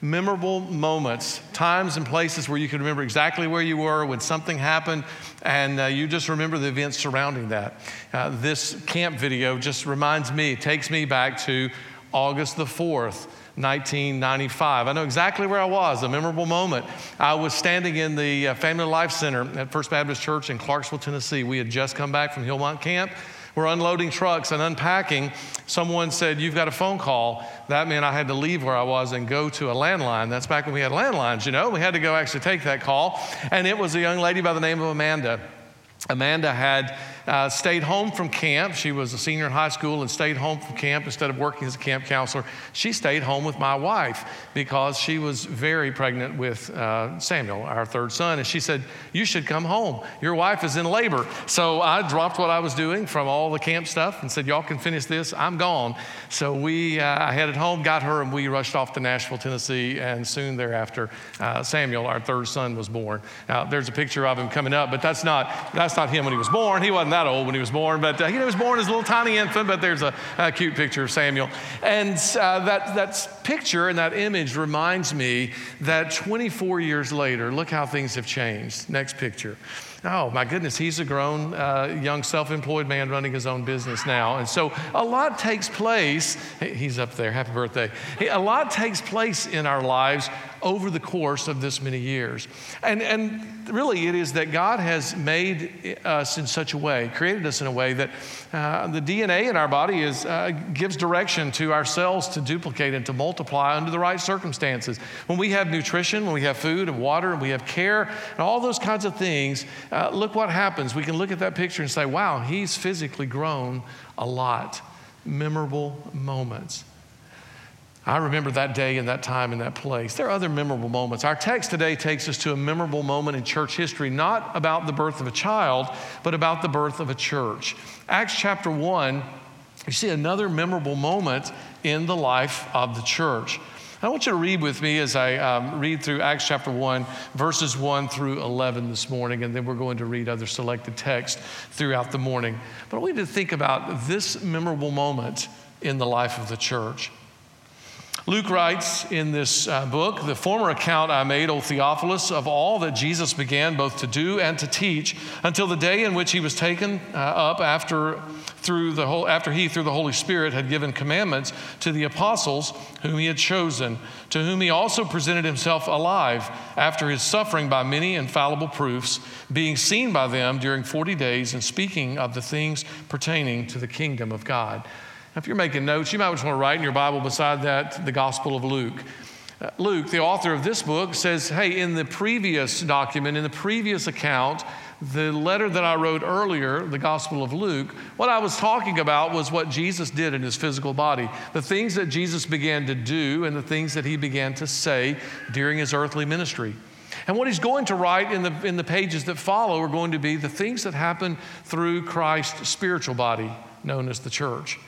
memorable moments, times and places where you can remember exactly where you were when something happened, and uh, you just remember the events surrounding that. Uh, this camp video just reminds me, takes me back to August the 4th. 1995. I know exactly where I was, a memorable moment. I was standing in the uh, Family Life Center at First Baptist Church in Clarksville, Tennessee. We had just come back from Hillmont Camp. We're unloading trucks and unpacking. Someone said, You've got a phone call. That meant I had to leave where I was and go to a landline. That's back when we had landlines, you know. We had to go actually take that call. And it was a young lady by the name of Amanda. Amanda had uh, stayed home from camp. She was a senior in high school and stayed home from camp instead of working as a camp counselor. She stayed home with my wife because she was very pregnant with uh, Samuel, our third son. And she said, You should come home. Your wife is in labor. So I dropped what I was doing from all the camp stuff and said, Y'all can finish this. I'm gone. So we uh, headed home, got her, and we rushed off to Nashville, Tennessee. And soon thereafter, uh, Samuel, our third son, was born. Now, there's a picture of him coming up, but that's not. That's not him when he was born. He wasn't that old when he was born, but uh, he was born as a little tiny infant, but there's a, a cute picture of Samuel. And uh, that, that picture and that image reminds me that 24 years later, look how things have changed. Next picture. Oh, my goodness, he's a grown, uh, young, self employed man running his own business now. And so a lot takes place. He's up there, happy birthday. A lot takes place in our lives over the course of this many years. And, and really, it is that God has made us in such a way, created us in a way that uh, the DNA in our body is, uh, gives direction to our cells to duplicate and to multiply under the right circumstances. When we have nutrition, when we have food and water, and we have care, and all those kinds of things, uh, look what happens. We can look at that picture and say, wow, he's physically grown a lot. Memorable moments. I remember that day and that time and that place. There are other memorable moments. Our text today takes us to a memorable moment in church history, not about the birth of a child, but about the birth of a church. Acts chapter 1, you see another memorable moment in the life of the church. I want you to read with me as I um, read through Acts chapter 1, verses 1 through 11 this morning, and then we're going to read other selected texts throughout the morning. But I want you to think about this memorable moment in the life of the church. Luke writes in this uh, book, the former account I made, O Theophilus, of all that Jesus began both to do and to teach until the day in which he was taken uh, up after, through the whole, after he, through the Holy Spirit, had given commandments to the apostles whom he had chosen, to whom he also presented himself alive after his suffering by many infallible proofs, being seen by them during 40 days and speaking of the things pertaining to the kingdom of God. If you're making notes, you might just want to write in your Bible beside that the Gospel of Luke. Uh, Luke, the author of this book, says, Hey, in the previous document, in the previous account, the letter that I wrote earlier, the Gospel of Luke, what I was talking about was what Jesus did in his physical body, the things that Jesus began to do and the things that he began to say during his earthly ministry. And what he's going to write in the, in the pages that follow are going to be the things that happen through Christ's spiritual body, known as the church.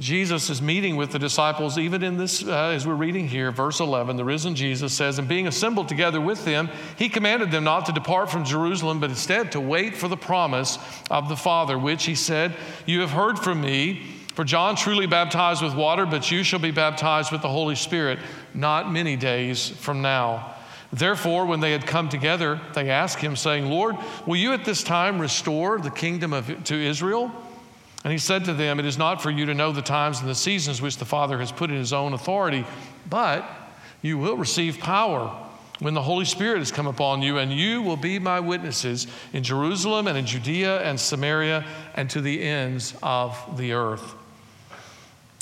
Jesus is meeting with the disciples, even in this, uh, as we're reading here, verse 11. The risen Jesus says, And being assembled together with them, he commanded them not to depart from Jerusalem, but instead to wait for the promise of the Father, which he said, You have heard from me. For John truly baptized with water, but you shall be baptized with the Holy Spirit not many days from now. Therefore, when they had come together, they asked him, saying, Lord, will you at this time restore the kingdom of, to Israel? And he said to them, It is not for you to know the times and the seasons which the Father has put in his own authority, but you will receive power when the Holy Spirit has come upon you, and you will be my witnesses in Jerusalem and in Judea and Samaria and to the ends of the earth.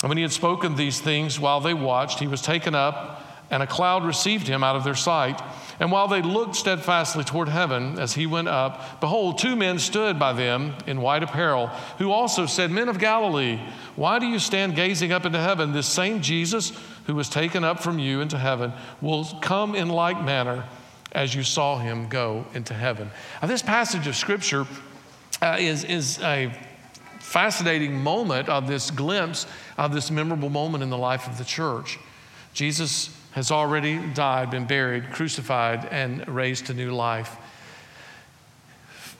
And when he had spoken these things while they watched, he was taken up, and a cloud received him out of their sight. And while they looked steadfastly toward heaven as he went up, behold, two men stood by them in white apparel, who also said, Men of Galilee, why do you stand gazing up into heaven? This same Jesus who was taken up from you into heaven will come in like manner as you saw him go into heaven. Now, this passage of scripture uh, is, is a fascinating moment of this glimpse of this memorable moment in the life of the church. Jesus has already died, been buried, crucified, and raised to new life.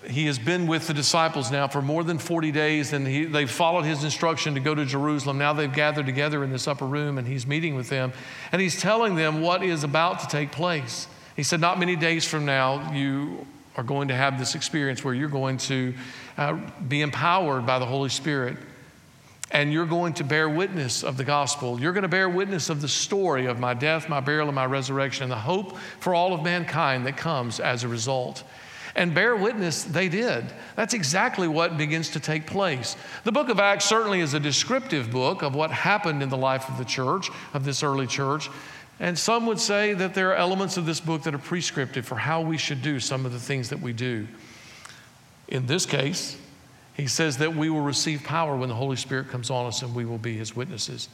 he has been with the disciples now for more than 40 days, and he, they've followed his instruction to go to Jerusalem. Now they've gathered together in this upper room, and he's meeting with them, and he's telling them what is about to take place. He said, Not many days from now, you are going to have this experience where you're going to uh, be empowered by the Holy Spirit. And you're going to bear witness of the gospel. You're going to bear witness of the story of my death, my burial, and my resurrection, and the hope for all of mankind that comes as a result. And bear witness, they did. That's exactly what begins to take place. The book of Acts certainly is a descriptive book of what happened in the life of the church, of this early church. And some would say that there are elements of this book that are prescriptive for how we should do some of the things that we do. In this case, he says that we will receive power when the Holy Spirit comes on us and we will be his witnesses.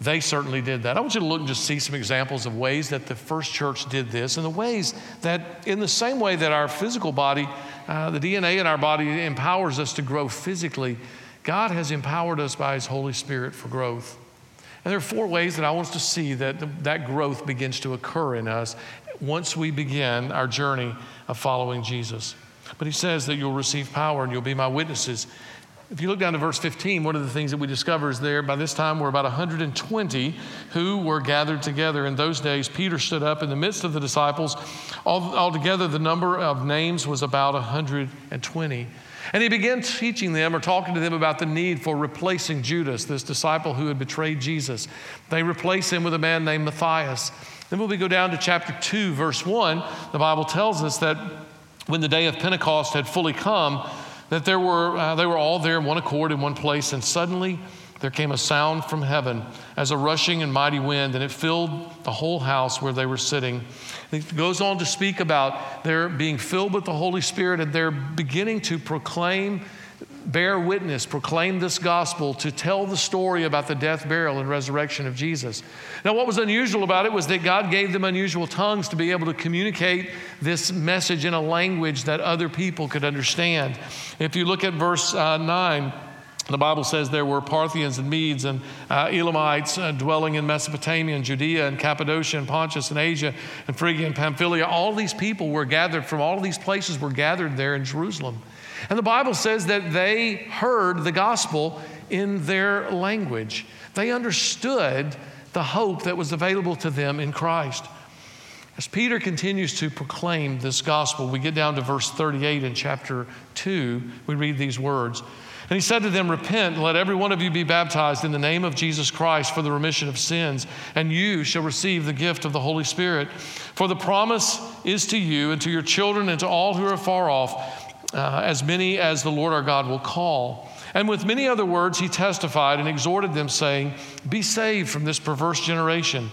They certainly did that. I want you to look and just see some examples of ways that the first church did this, and the ways that, in the same way that our physical body, uh, the DNA in our body empowers us to grow physically, God has empowered us by His Holy Spirit for growth. And there are four ways that I want us to see that that growth begins to occur in us once we begin our journey of following Jesus. But He says that you'll receive power and you'll be my witnesses if you look down to verse 15, one of the things that we discover is there, by this time, we're about 120 who were gathered together. In those days, Peter stood up in the midst of the disciples. Altogether, the number of names was about 120. And he began teaching them or talking to them about the need for replacing Judas, this disciple who had betrayed Jesus. They replace him with a man named Matthias. Then when we go down to chapter 2, verse 1, the Bible tells us that when the day of Pentecost had fully come, that there were, uh, they were all there in one accord in one place, and suddenly there came a sound from heaven as a rushing and mighty wind, and it filled the whole house where they were sitting. It goes on to speak about their being filled with the Holy Spirit, and they're beginning to proclaim bear witness, proclaim this gospel, to tell the story about the death, burial, and resurrection of Jesus. Now, what was unusual about it was that God gave them unusual tongues to be able to communicate this message in a language that other people could understand. If you look at verse uh, 9, the Bible says there were Parthians and Medes and uh, Elamites uh, dwelling in Mesopotamia and Judea and Cappadocia and Pontus and Asia and Phrygia and Pamphylia. All these people were gathered from all these places were gathered there in Jerusalem. And the Bible says that they heard the gospel in their language. They understood the hope that was available to them in Christ. As Peter continues to proclaim this gospel, we get down to verse 38 in chapter 2. We read these words. And he said to them, Repent, and let every one of you be baptized in the name of Jesus Christ for the remission of sins, and you shall receive the gift of the Holy Spirit. For the promise is to you and to your children and to all who are far off uh, as many as the Lord our God will call. And with many other words, he testified and exhorted them, saying, Be saved from this perverse generation.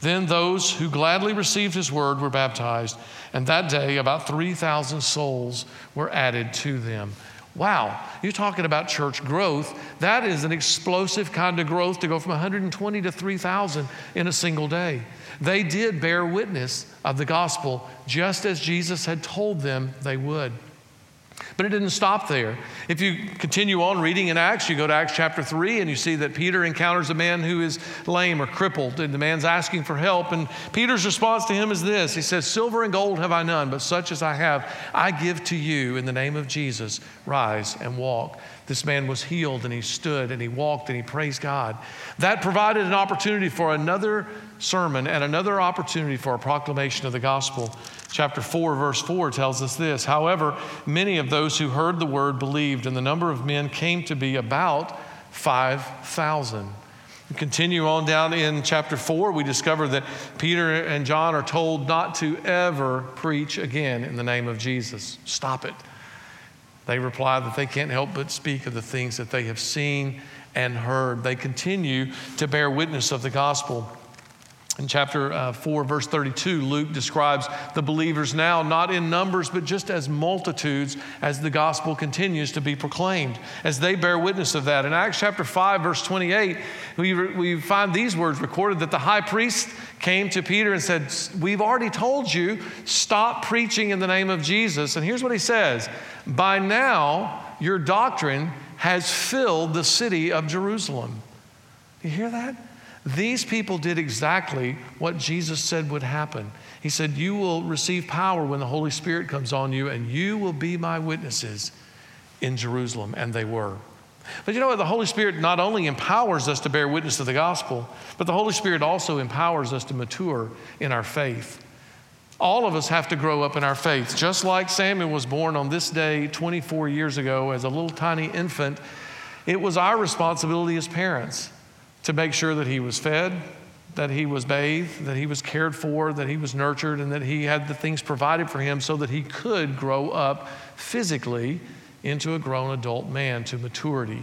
Then those who gladly received his word were baptized, and that day about 3,000 souls were added to them. Wow, you're talking about church growth. That is an explosive kind of growth to go from 120 to 3,000 in a single day. They did bear witness of the gospel just as Jesus had told them they would. But it didn't stop there. If you continue on reading in Acts, you go to Acts chapter 3 and you see that Peter encounters a man who is lame or crippled, and the man's asking for help. And Peter's response to him is this He says, Silver and gold have I none, but such as I have, I give to you in the name of Jesus. Rise and walk. This man was healed and he stood and he walked and he praised God. That provided an opportunity for another sermon and another opportunity for a proclamation of the gospel. Chapter 4, verse 4 tells us this However, many of those who heard the word believed, and the number of men came to be about 5,000. Continue on down in chapter 4, we discover that Peter and John are told not to ever preach again in the name of Jesus. Stop it. They reply that they can't help but speak of the things that they have seen and heard. They continue to bear witness of the gospel. In chapter uh, 4, verse 32, Luke describes the believers now not in numbers, but just as multitudes as the gospel continues to be proclaimed, as they bear witness of that. In Acts chapter 5, verse 28, we, re- we find these words recorded that the high priest came to Peter and said, We've already told you, stop preaching in the name of Jesus. And here's what he says By now, your doctrine has filled the city of Jerusalem. Do You hear that? These people did exactly what Jesus said would happen. He said, You will receive power when the Holy Spirit comes on you, and you will be my witnesses in Jerusalem. And they were. But you know what? The Holy Spirit not only empowers us to bear witness to the gospel, but the Holy Spirit also empowers us to mature in our faith. All of us have to grow up in our faith. Just like Samuel was born on this day 24 years ago as a little tiny infant, it was our responsibility as parents to make sure that he was fed, that he was bathed, that he was cared for, that he was nurtured, and that he had the things provided for him so that he could grow up physically into a grown adult man to maturity.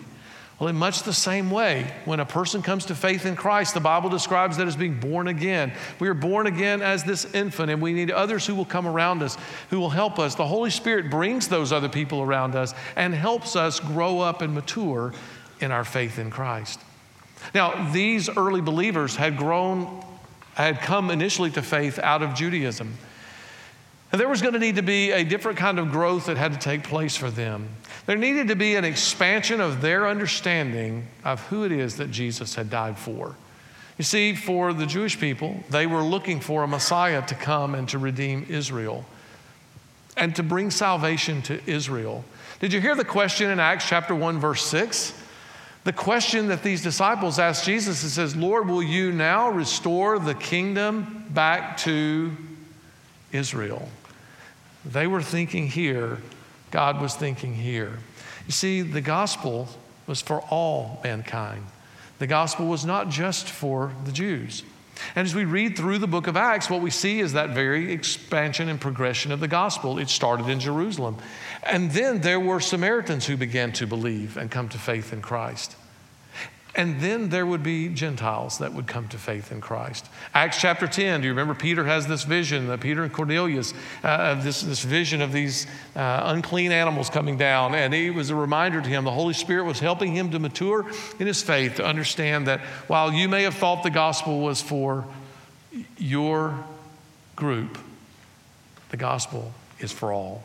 Well, in much the same way, when a person comes to faith in Christ, the Bible describes that as being born again. We are born again as this infant, and we need others who will come around us, who will help us. The Holy Spirit brings those other people around us and helps us grow up and mature in our faith in Christ. Now, these early believers had grown, had come initially to faith out of Judaism. And there was going to need to be a different kind of growth that had to take place for them. There needed to be an expansion of their understanding of who it is that Jesus had died for. You see, for the Jewish people, they were looking for a Messiah to come and to redeem Israel and to bring salvation to Israel. Did you hear the question in Acts chapter 1, verse 6? The question that these disciples asked Jesus, is says, Lord, will you now restore the kingdom back to Israel? They were thinking here, God was thinking here. You see, the gospel was for all mankind. The gospel was not just for the Jews. And as we read through the book of Acts, what we see is that very expansion and progression of the gospel. It started in Jerusalem. And then there were Samaritans who began to believe and come to faith in Christ. And then there would be Gentiles that would come to faith in Christ. Acts chapter 10, do you remember Peter has this vision, uh, Peter and Cornelius, uh, this, this vision of these uh, unclean animals coming down. And it was a reminder to him. The Holy Spirit was helping him to mature in his faith, to understand that while you may have thought the gospel was for your group, the gospel is for all.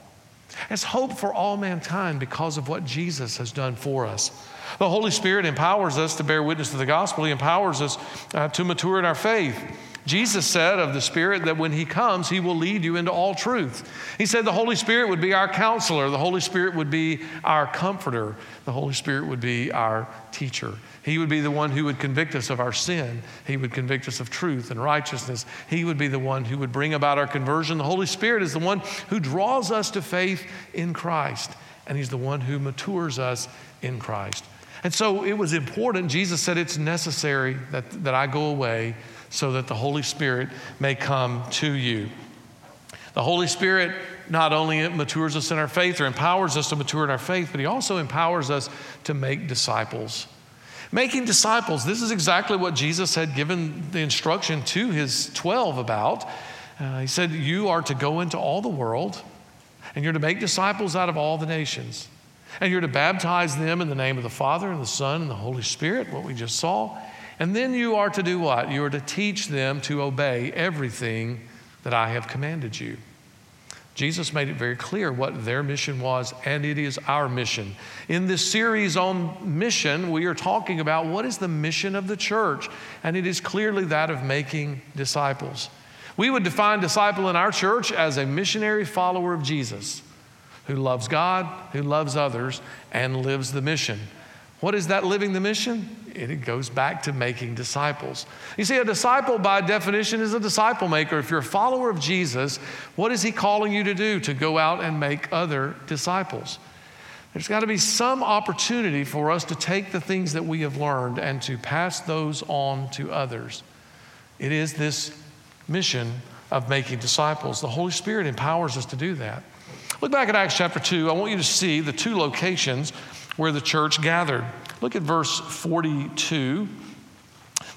It's hope for all mankind because of what Jesus has done for us. The Holy Spirit empowers us to bear witness to the gospel, He empowers us uh, to mature in our faith. Jesus said of the Spirit that when He comes, He will lead you into all truth. He said the Holy Spirit would be our counselor, the Holy Spirit would be our comforter, the Holy Spirit would be our teacher. He would be the one who would convict us of our sin. He would convict us of truth and righteousness. He would be the one who would bring about our conversion. The Holy Spirit is the one who draws us to faith in Christ, and He's the one who matures us in Christ. And so it was important. Jesus said it's necessary that, that I go away so that the Holy Spirit may come to you. The Holy Spirit not only matures us in our faith or empowers us to mature in our faith, but He also empowers us to make disciples. Making disciples, this is exactly what Jesus had given the instruction to His 12 about. Uh, he said, You are to go into all the world and you're to make disciples out of all the nations. And you're to baptize them in the name of the Father and the Son and the Holy Spirit, what we just saw. And then you are to do what? You are to teach them to obey everything that I have commanded you. Jesus made it very clear what their mission was, and it is our mission. In this series on mission, we are talking about what is the mission of the church, and it is clearly that of making disciples. We would define disciple in our church as a missionary follower of Jesus who loves God, who loves others, and lives the mission. What is that living the mission? It goes back to making disciples. You see, a disciple by definition is a disciple maker. If you're a follower of Jesus, what is he calling you to do? To go out and make other disciples. There's got to be some opportunity for us to take the things that we have learned and to pass those on to others. It is this mission of making disciples. The Holy Spirit empowers us to do that. Look back at Acts chapter 2. I want you to see the two locations where the church gathered. Look at verse 42.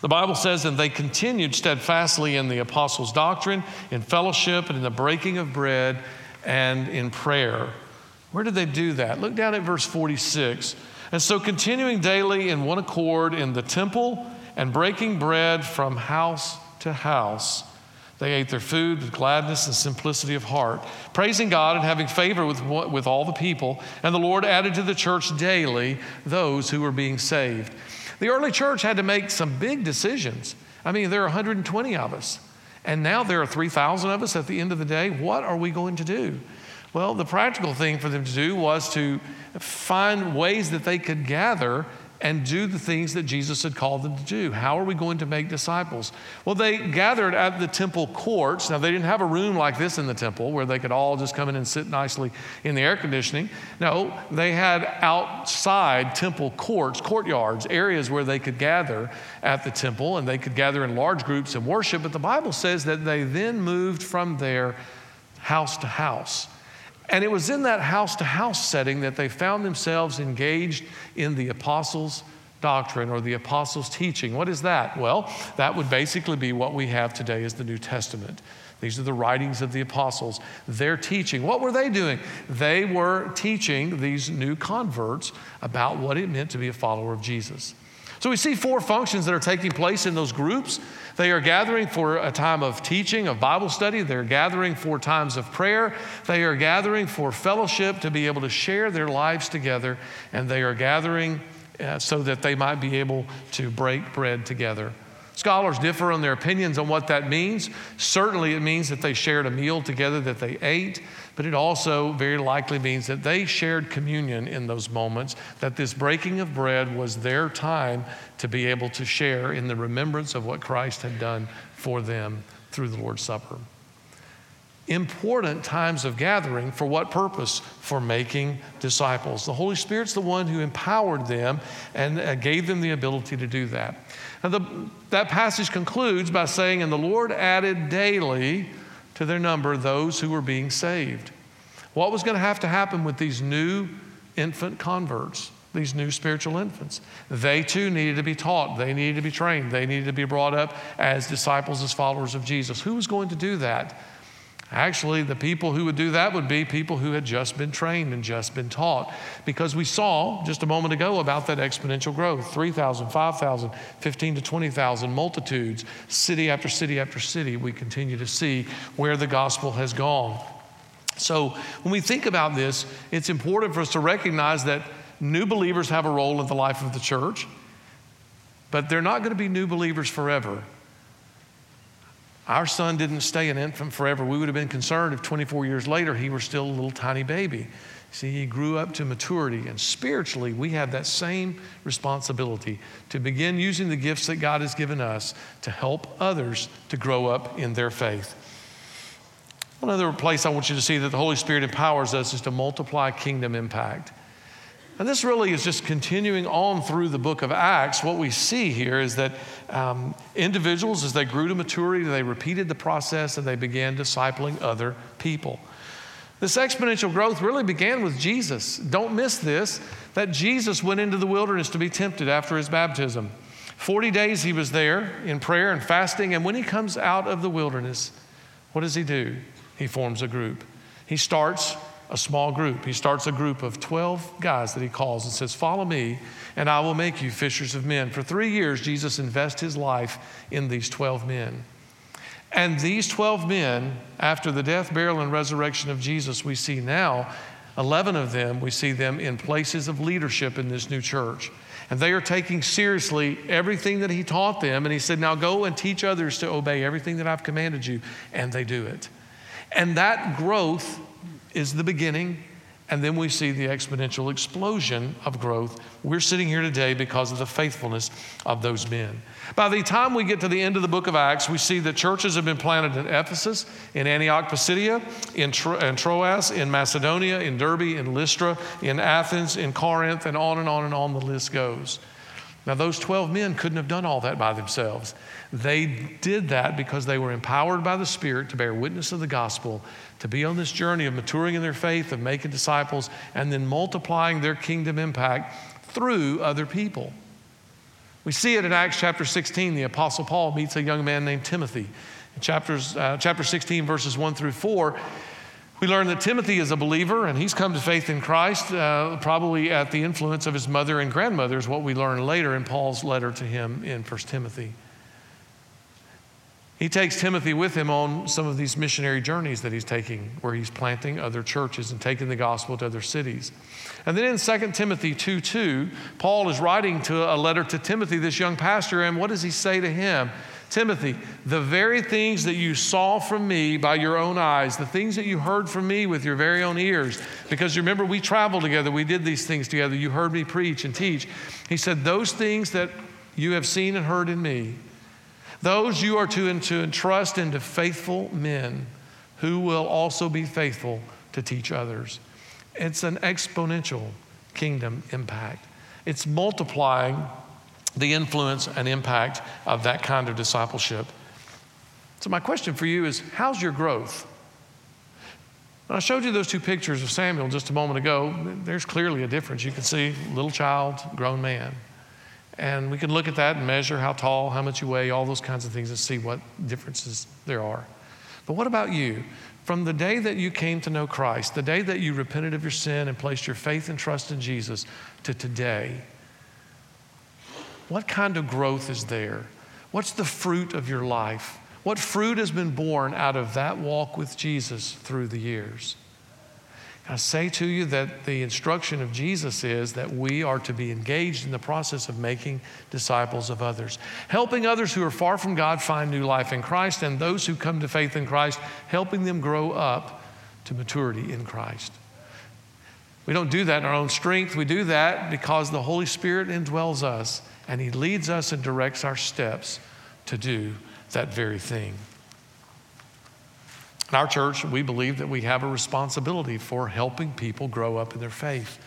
The Bible says, And they continued steadfastly in the apostles' doctrine, in fellowship, and in the breaking of bread, and in prayer. Where did they do that? Look down at verse 46. And so, continuing daily in one accord in the temple and breaking bread from house to house they ate their food with gladness and simplicity of heart, praising God and having favor with, with all the people. And the Lord added to the church daily those who were being saved. The early church had to make some big decisions. I mean, there are 120 of us, and now there are 3,000 of us at the end of the day. What are we going to do? Well, the practical thing for them to do was to find ways that they could gather and do the things that Jesus had called them to do. How are we going to make disciples? Well, they gathered at the temple courts. Now, they didn't have a room like this in the temple where they could all just come in and sit nicely in the air conditioning. No, they had outside temple courts, courtyards, areas where they could gather at the temple and they could gather in large groups and worship. But the Bible says that they then moved from there house to house. And it was in that house to house setting that they found themselves engaged in the apostles' doctrine or the apostles' teaching. What is that? Well, that would basically be what we have today as the New Testament. These are the writings of the apostles. They're teaching. What were they doing? They were teaching these new converts about what it meant to be a follower of Jesus. So we see four functions that are taking place in those groups. They are gathering for a time of teaching, of Bible study. They're gathering for times of prayer. They are gathering for fellowship to be able to share their lives together. And they are gathering uh, so that they might be able to break bread together. Scholars differ on their opinions on what that means. Certainly, it means that they shared a meal together, that they ate, but it also very likely means that they shared communion in those moments, that this breaking of bread was their time to be able to share in the remembrance of what Christ had done for them through the Lord's Supper. Important times of gathering for what purpose? For making disciples. The Holy Spirit's the one who empowered them and uh, gave them the ability to do that. Now, the, that passage concludes by saying, And the Lord added daily to their number those who were being saved. What was going to have to happen with these new infant converts, these new spiritual infants? They too needed to be taught, they needed to be trained, they needed to be brought up as disciples, as followers of Jesus. Who was going to do that? Actually, the people who would do that would be people who had just been trained and just been taught. Because we saw just a moment ago about that exponential growth 3,000, 5,000, 15 to 20,000 multitudes, city after city after city. We continue to see where the gospel has gone. So when we think about this, it's important for us to recognize that new believers have a role in the life of the church, but they're not going to be new believers forever. Our son didn't stay an infant forever. We would have been concerned if 24 years later he were still a little tiny baby. See, he grew up to maturity, and spiritually, we have that same responsibility to begin using the gifts that God has given us to help others to grow up in their faith. One other place I want you to see that the Holy Spirit empowers us is to multiply kingdom impact. And this really is just continuing on through the book of Acts. What we see here is that um, individuals, as they grew to maturity, they repeated the process and they began discipling other people. This exponential growth really began with Jesus. Don't miss this that Jesus went into the wilderness to be tempted after his baptism. 40 days he was there in prayer and fasting, and when he comes out of the wilderness, what does he do? He forms a group. He starts a small group. He starts a group of 12 guys that he calls and says, Follow me, and I will make you fishers of men. For three years, Jesus invests his life in these 12 men. And these 12 men, after the death, burial, and resurrection of Jesus, we see now 11 of them, we see them in places of leadership in this new church. And they are taking seriously everything that he taught them. And he said, Now go and teach others to obey everything that I've commanded you. And they do it. And that growth is the beginning, and then we see the exponential explosion of growth. We're sitting here today because of the faithfulness of those men. By the time we get to the end of the book of Acts, we see that churches have been planted in Ephesus, in Antioch Pisidia, in, Tro- in Troas, in Macedonia, in Derbe, in Lystra, in Athens, in Corinth, and on and on and on the list goes. Now, those 12 men couldn't have done all that by themselves. They did that because they were empowered by the Spirit to bear witness of the gospel, to be on this journey of maturing in their faith, of making disciples, and then multiplying their kingdom impact through other people. We see it in Acts chapter 16. The Apostle Paul meets a young man named Timothy. In chapters, uh, chapter 16, verses 1 through 4, we learn that Timothy is a believer and he's come to faith in Christ, uh, probably at the influence of his mother and grandmother, is what we learn later in Paul's letter to him in 1 Timothy. He takes Timothy with him on some of these missionary journeys that he's taking, where he's planting other churches and taking the gospel to other cities. And then in 2 Timothy 2 2, Paul is writing to a letter to Timothy, this young pastor, and what does he say to him? Timothy, the very things that you saw from me by your own eyes, the things that you heard from me with your very own ears, because you remember we traveled together, we did these things together, you heard me preach and teach. He said, Those things that you have seen and heard in me, those you are to, to entrust into faithful men who will also be faithful to teach others. It's an exponential kingdom impact. It's multiplying the influence and impact of that kind of discipleship. So, my question for you is how's your growth? When I showed you those two pictures of Samuel just a moment ago, there's clearly a difference. You can see little child, grown man. And we can look at that and measure how tall, how much you weigh, all those kinds of things and see what differences there are. But what about you? From the day that you came to know Christ, the day that you repented of your sin and placed your faith and trust in Jesus, to today, what kind of growth is there? What's the fruit of your life? What fruit has been born out of that walk with Jesus through the years? I say to you that the instruction of Jesus is that we are to be engaged in the process of making disciples of others, helping others who are far from God find new life in Christ, and those who come to faith in Christ, helping them grow up to maturity in Christ. We don't do that in our own strength. We do that because the Holy Spirit indwells us and He leads us and directs our steps to do that very thing. In our church, we believe that we have a responsibility for helping people grow up in their faith,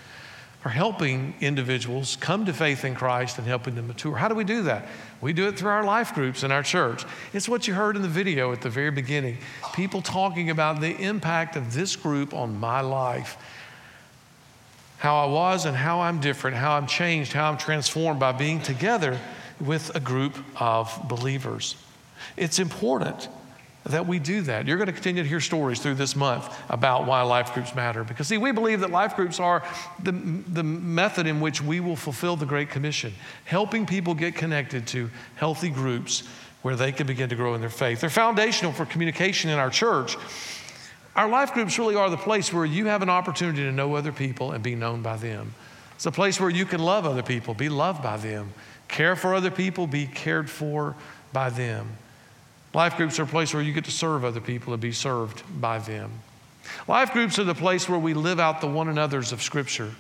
for helping individuals come to faith in Christ and helping them mature. How do we do that? We do it through our life groups in our church. It's what you heard in the video at the very beginning people talking about the impact of this group on my life. How I was and how I'm different, how I'm changed, how I'm transformed by being together with a group of believers. It's important that we do that. You're going to continue to hear stories through this month about why life groups matter. Because, see, we believe that life groups are the, the method in which we will fulfill the Great Commission, helping people get connected to healthy groups where they can begin to grow in their faith. They're foundational for communication in our church. Our life groups really are the place where you have an opportunity to know other people and be known by them. It's a place where you can love other people, be loved by them, care for other people, be cared for by them. Life groups are a place where you get to serve other people and be served by them. Life groups are the place where we live out the one another's of Scripture.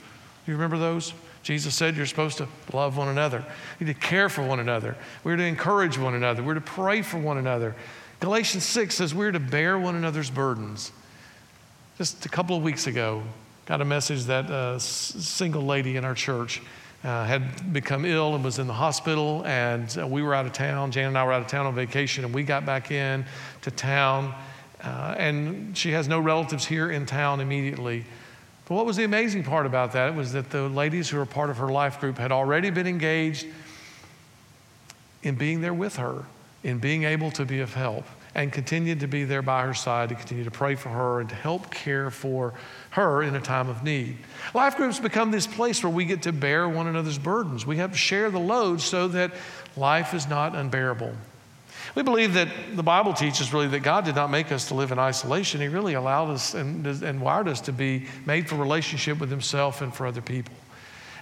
You remember those? Jesus said you're supposed to love one another. You need to care for one another. We're to encourage one another. We're to pray for one another. Galatians 6 says we're to bear one another's burdens. Just a couple of weeks ago, got a message that a single lady in our church uh, had become ill and was in the hospital, and uh, we were out of town. Jan and I were out of town on vacation, and we got back in to town. Uh, and she has no relatives here in town immediately. But what was the amazing part about that was that the ladies who were part of her life group had already been engaged in being there with her, in being able to be of help and continued to be there by her side to continue to pray for her and to help care for her in a time of need. Life groups become this place where we get to bear one another's burdens. We have to share the load so that life is not unbearable. We believe that the Bible teaches really that God did not make us to live in isolation. He really allowed us and, and wired us to be made for relationship with Himself and for other people.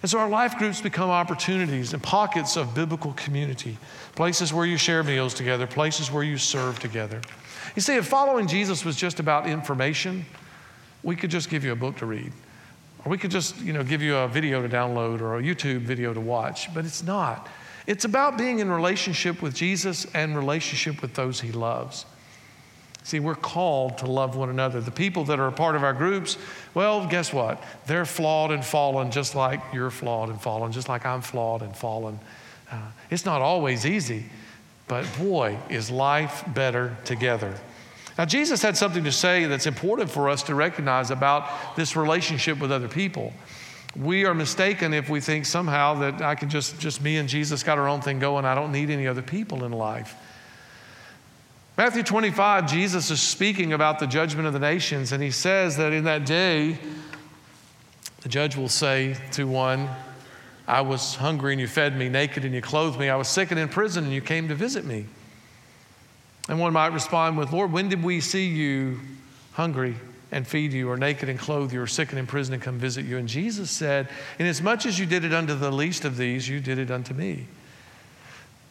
And so our life groups become opportunities and pockets of biblical community, places where you share meals together, places where you serve together. You see, if following Jesus was just about information, we could just give you a book to read. Or we could just, you know, give you a video to download or a YouTube video to watch, but it's not. It's about being in relationship with Jesus and relationship with those he loves. See, we're called to love one another. The people that are a part of our groups, well, guess what? They're flawed and fallen just like you're flawed and fallen, just like I'm flawed and fallen. Uh, it's not always easy, but boy, is life better together. Now, Jesus had something to say that's important for us to recognize about this relationship with other people. We are mistaken if we think somehow that I can just, just me and Jesus got our own thing going. I don't need any other people in life. Matthew 25, Jesus is speaking about the judgment of the nations, and he says that in that day, the judge will say to one, I was hungry and you fed me, naked and you clothed me, I was sick and in prison and you came to visit me. And one might respond with, Lord, when did we see you hungry and feed you, or naked and clothe you, or sick and in prison and come visit you? And Jesus said, Inasmuch as you did it unto the least of these, you did it unto me.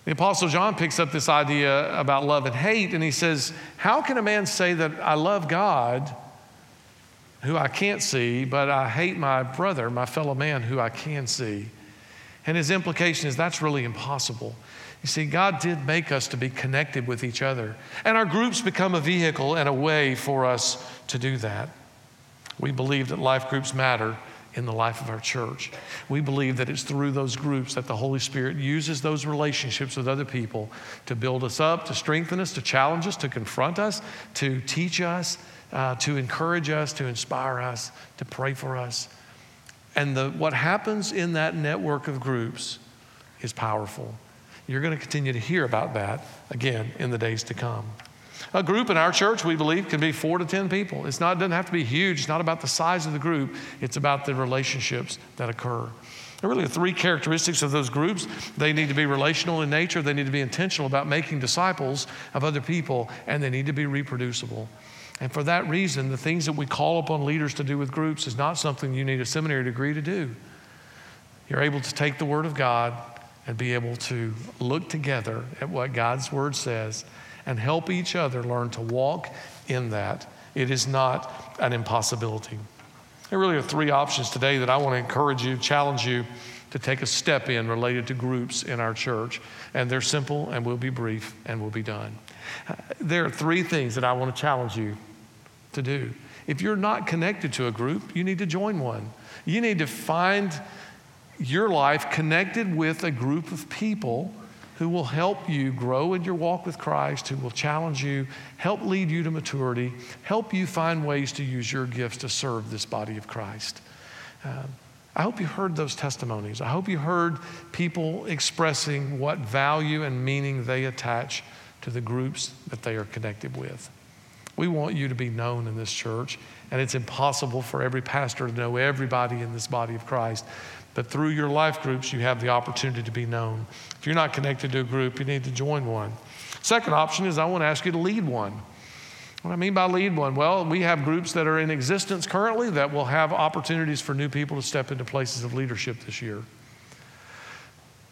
The Apostle John picks up this idea about love and hate, and he says, How can a man say that I love God, who I can't see, but I hate my brother, my fellow man, who I can see? And his implication is that's really impossible. You see, God did make us to be connected with each other, and our groups become a vehicle and a way for us to do that. We believe that life groups matter in the life of our church. We believe that it's through those groups that the Holy Spirit uses those relationships with other people to build us up, to strengthen us, to challenge us, to confront us, to teach us, uh, to encourage us, to inspire us, to pray for us. And the, what happens in that network of groups is powerful. You're going to continue to hear about that again in the days to come. A group in our church, we believe, can be four to 10 people. It's not, it doesn't have to be huge. It's not about the size of the group, it's about the relationships that occur. There are really three characteristics of those groups. They need to be relational in nature, they need to be intentional about making disciples of other people, and they need to be reproducible. And for that reason, the things that we call upon leaders to do with groups is not something you need a seminary degree to do. You're able to take the Word of God and be able to look together at what God's Word says and help each other learn to walk in that. It is not an impossibility. There really are three options today that I want to encourage you, challenge you to take a step in related to groups in our church. And they're simple and we'll be brief and we'll be done. There are three things that I want to challenge you to do. If you're not connected to a group, you need to join one. You need to find your life connected with a group of people who will help you grow in your walk with Christ, who will challenge you, help lead you to maturity, help you find ways to use your gifts to serve this body of Christ. Um, I hope you heard those testimonies. I hope you heard people expressing what value and meaning they attach to the groups that they are connected with. We want you to be known in this church, and it's impossible for every pastor to know everybody in this body of Christ. But through your life groups, you have the opportunity to be known. If you're not connected to a group, you need to join one. Second option is I want to ask you to lead one. What I mean by lead one? Well, we have groups that are in existence currently that will have opportunities for new people to step into places of leadership this year.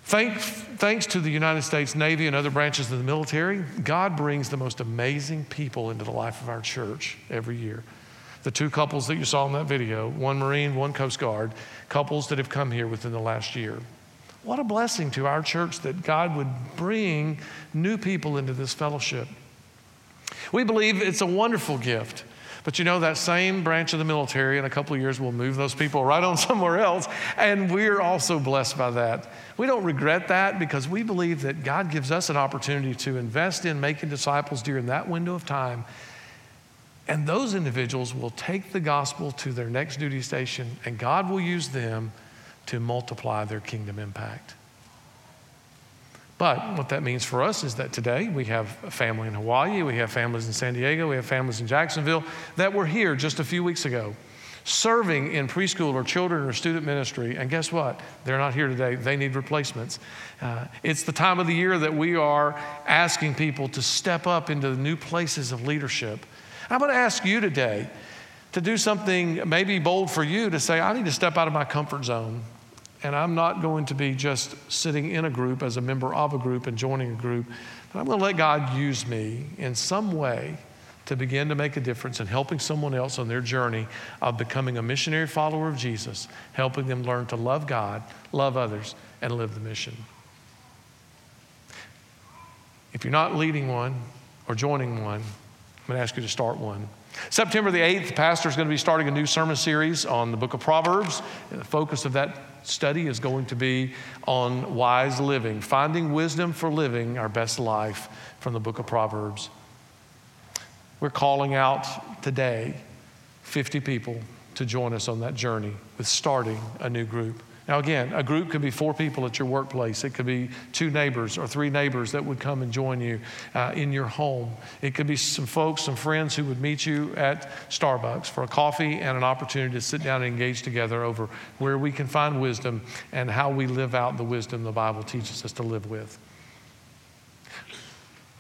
Thanks, thanks to the United States Navy and other branches of the military, God brings the most amazing people into the life of our church every year. The two couples that you saw in that video, one Marine, one Coast Guard, couples that have come here within the last year. What a blessing to our church that God would bring new people into this fellowship. We believe it's a wonderful gift. But you know, that same branch of the military in a couple of years will move those people right on somewhere else. And we're also blessed by that. We don't regret that because we believe that God gives us an opportunity to invest in making disciples during that window of time and those individuals will take the gospel to their next duty station, and God will use them to multiply their kingdom impact. But what that means for us is that today we have a family in Hawaii, we have families in San Diego, we have families in Jacksonville that were here just a few weeks ago serving in preschool or children or student ministry. And guess what? They're not here today. They need replacements. Uh, it's the time of the year that we are asking people to step up into the new places of leadership. I'm going to ask you today to do something maybe bold for you to say, I need to step out of my comfort zone. And I'm not going to be just sitting in a group as a member of a group and joining a group, but I'm going to let God use me in some way to begin to make a difference in helping someone else on their journey of becoming a missionary follower of Jesus, helping them learn to love God, love others, and live the mission. If you're not leading one or joining one, going to ask you to start one. September the 8th, the pastor is going to be starting a new sermon series on the book of Proverbs. And the focus of that study is going to be on wise living, finding wisdom for living our best life from the book of Proverbs. We're calling out today 50 people to join us on that journey with starting a new group. Now, again, a group could be four people at your workplace. It could be two neighbors or three neighbors that would come and join you uh, in your home. It could be some folks, some friends who would meet you at Starbucks for a coffee and an opportunity to sit down and engage together over where we can find wisdom and how we live out the wisdom the Bible teaches us to live with.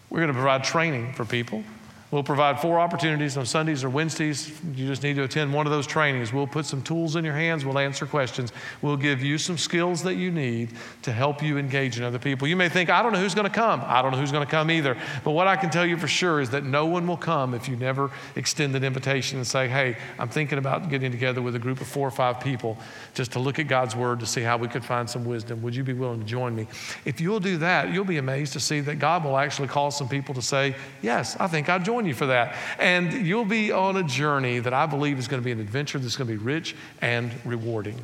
We're going to provide training for people. We'll provide four opportunities on Sundays or Wednesdays. You just need to attend one of those trainings. We'll put some tools in your hands. We'll answer questions. We'll give you some skills that you need to help you engage in other people. You may think, I don't know who's going to come. I don't know who's going to come either. But what I can tell you for sure is that no one will come if you never extend an invitation and say, hey, I'm thinking about getting together with a group of four or five people just to look at God's Word to see how we could find some wisdom. Would you be willing to join me? If you'll do that, you'll be amazed to see that God will actually call some people to say, yes, I think I'd join join you for that. And you'll be on a journey that I believe is going to be an adventure that's going to be rich and rewarding.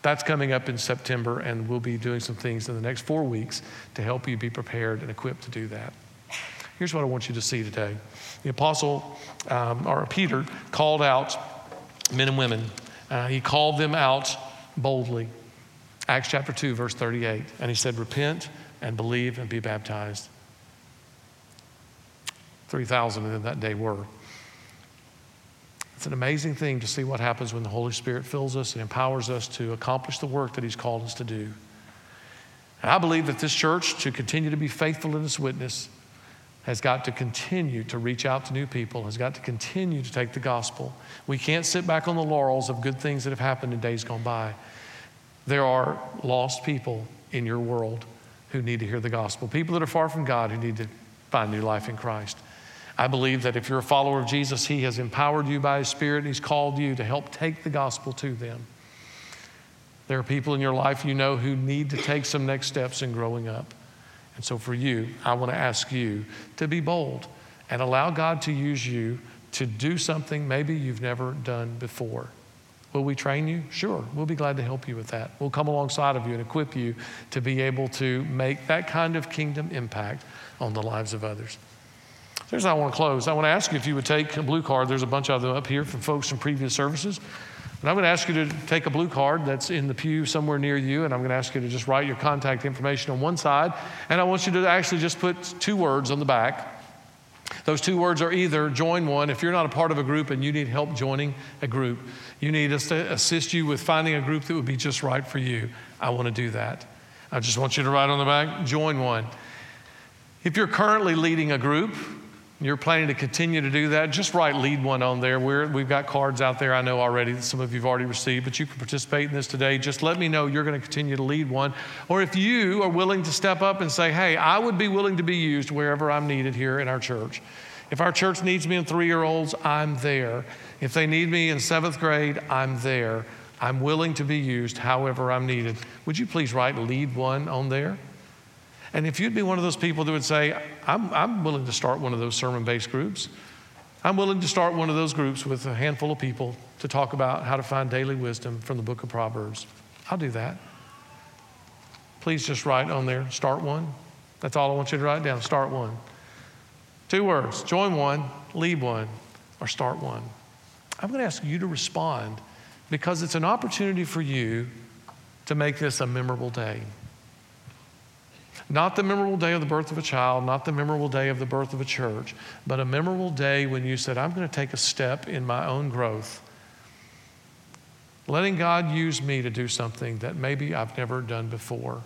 That's coming up in September, and we'll be doing some things in the next four weeks to help you be prepared and equipped to do that. Here's what I want you to see today. The apostle, um, or Peter, called out men and women. Uh, he called them out boldly. Acts chapter 2, verse 38. And he said, Repent and believe and be baptized 3,000 in that day were. It's an amazing thing to see what happens when the Holy Spirit fills us and empowers us to accomplish the work that He's called us to do. And I believe that this church, to continue to be faithful in its witness, has got to continue to reach out to new people, has got to continue to take the gospel. We can't sit back on the laurels of good things that have happened in days gone by. There are lost people in your world who need to hear the gospel, people that are far from God who need to find new life in Christ. I believe that if you're a follower of Jesus, He has empowered you by His Spirit and He's called you to help take the gospel to them. There are people in your life you know who need to take some next steps in growing up. And so for you, I want to ask you to be bold and allow God to use you to do something maybe you've never done before. Will we train you? Sure. We'll be glad to help you with that. We'll come alongside of you and equip you to be able to make that kind of kingdom impact on the lives of others. Here's how I want to close. I want to ask you if you would take a blue card. There's a bunch of them up here from folks from previous services. And I'm going to ask you to take a blue card that's in the pew somewhere near you, and I'm going to ask you to just write your contact information on one side. And I want you to actually just put two words on the back. Those two words are either join one. If you're not a part of a group and you need help joining a group, you need us to assist you with finding a group that would be just right for you. I want to do that. I just want you to write on the back, join one. If you're currently leading a group, you're planning to continue to do that, just write lead one on there. We're, we've got cards out there I know already that some of you have already received, but you can participate in this today. Just let me know you're going to continue to lead one. Or if you are willing to step up and say, hey, I would be willing to be used wherever I'm needed here in our church. If our church needs me in three year olds, I'm there. If they need me in seventh grade, I'm there. I'm willing to be used however I'm needed. Would you please write lead one on there? And if you'd be one of those people that would say, I'm, I'm willing to start one of those sermon based groups, I'm willing to start one of those groups with a handful of people to talk about how to find daily wisdom from the book of Proverbs. I'll do that. Please just write on there, start one. That's all I want you to write down, start one. Two words join one, lead one, or start one. I'm going to ask you to respond because it's an opportunity for you to make this a memorable day. Not the memorable day of the birth of a child, not the memorable day of the birth of a church, but a memorable day when you said, I'm going to take a step in my own growth. Letting God use me to do something that maybe I've never done before.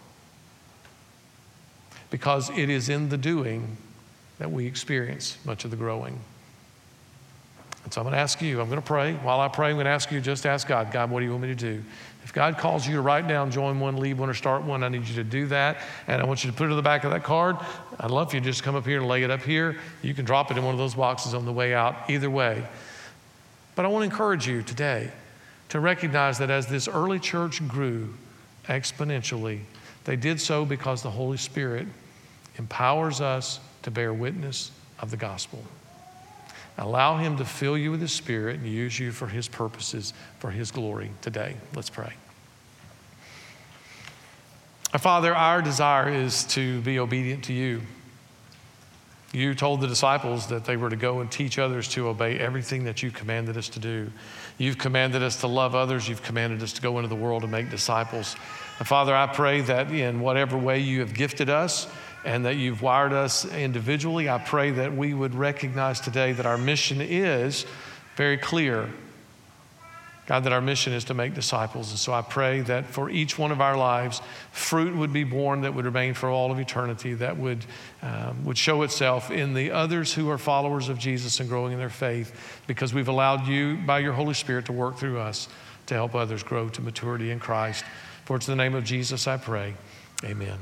Because it is in the doing that we experience much of the growing. And so I'm going to ask you, I'm going to pray. While I pray, I'm going to ask you just ask God, God, what do you want me to do? If God calls you to write down, join one, leave one, or start one, I need you to do that. And I want you to put it in the back of that card. I'd love for you to just come up here and lay it up here. You can drop it in one of those boxes on the way out, either way. But I want to encourage you today to recognize that as this early church grew exponentially, they did so because the Holy Spirit empowers us to bear witness of the gospel. Allow Him to fill you with His Spirit and use you for His purposes, for His glory today. Let's pray. Father, our desire is to be obedient to you. You told the disciples that they were to go and teach others to obey everything that you commanded us to do. You've commanded us to love others. You've commanded us to go into the world and make disciples. And Father, I pray that in whatever way you have gifted us, and that you've wired us individually. I pray that we would recognize today that our mission is very clear God, that our mission is to make disciples. And so I pray that for each one of our lives, fruit would be borne that would remain for all of eternity, that would, um, would show itself in the others who are followers of Jesus and growing in their faith, because we've allowed you, by your Holy Spirit, to work through us to help others grow to maturity in Christ. For it's the name of Jesus I pray. Amen.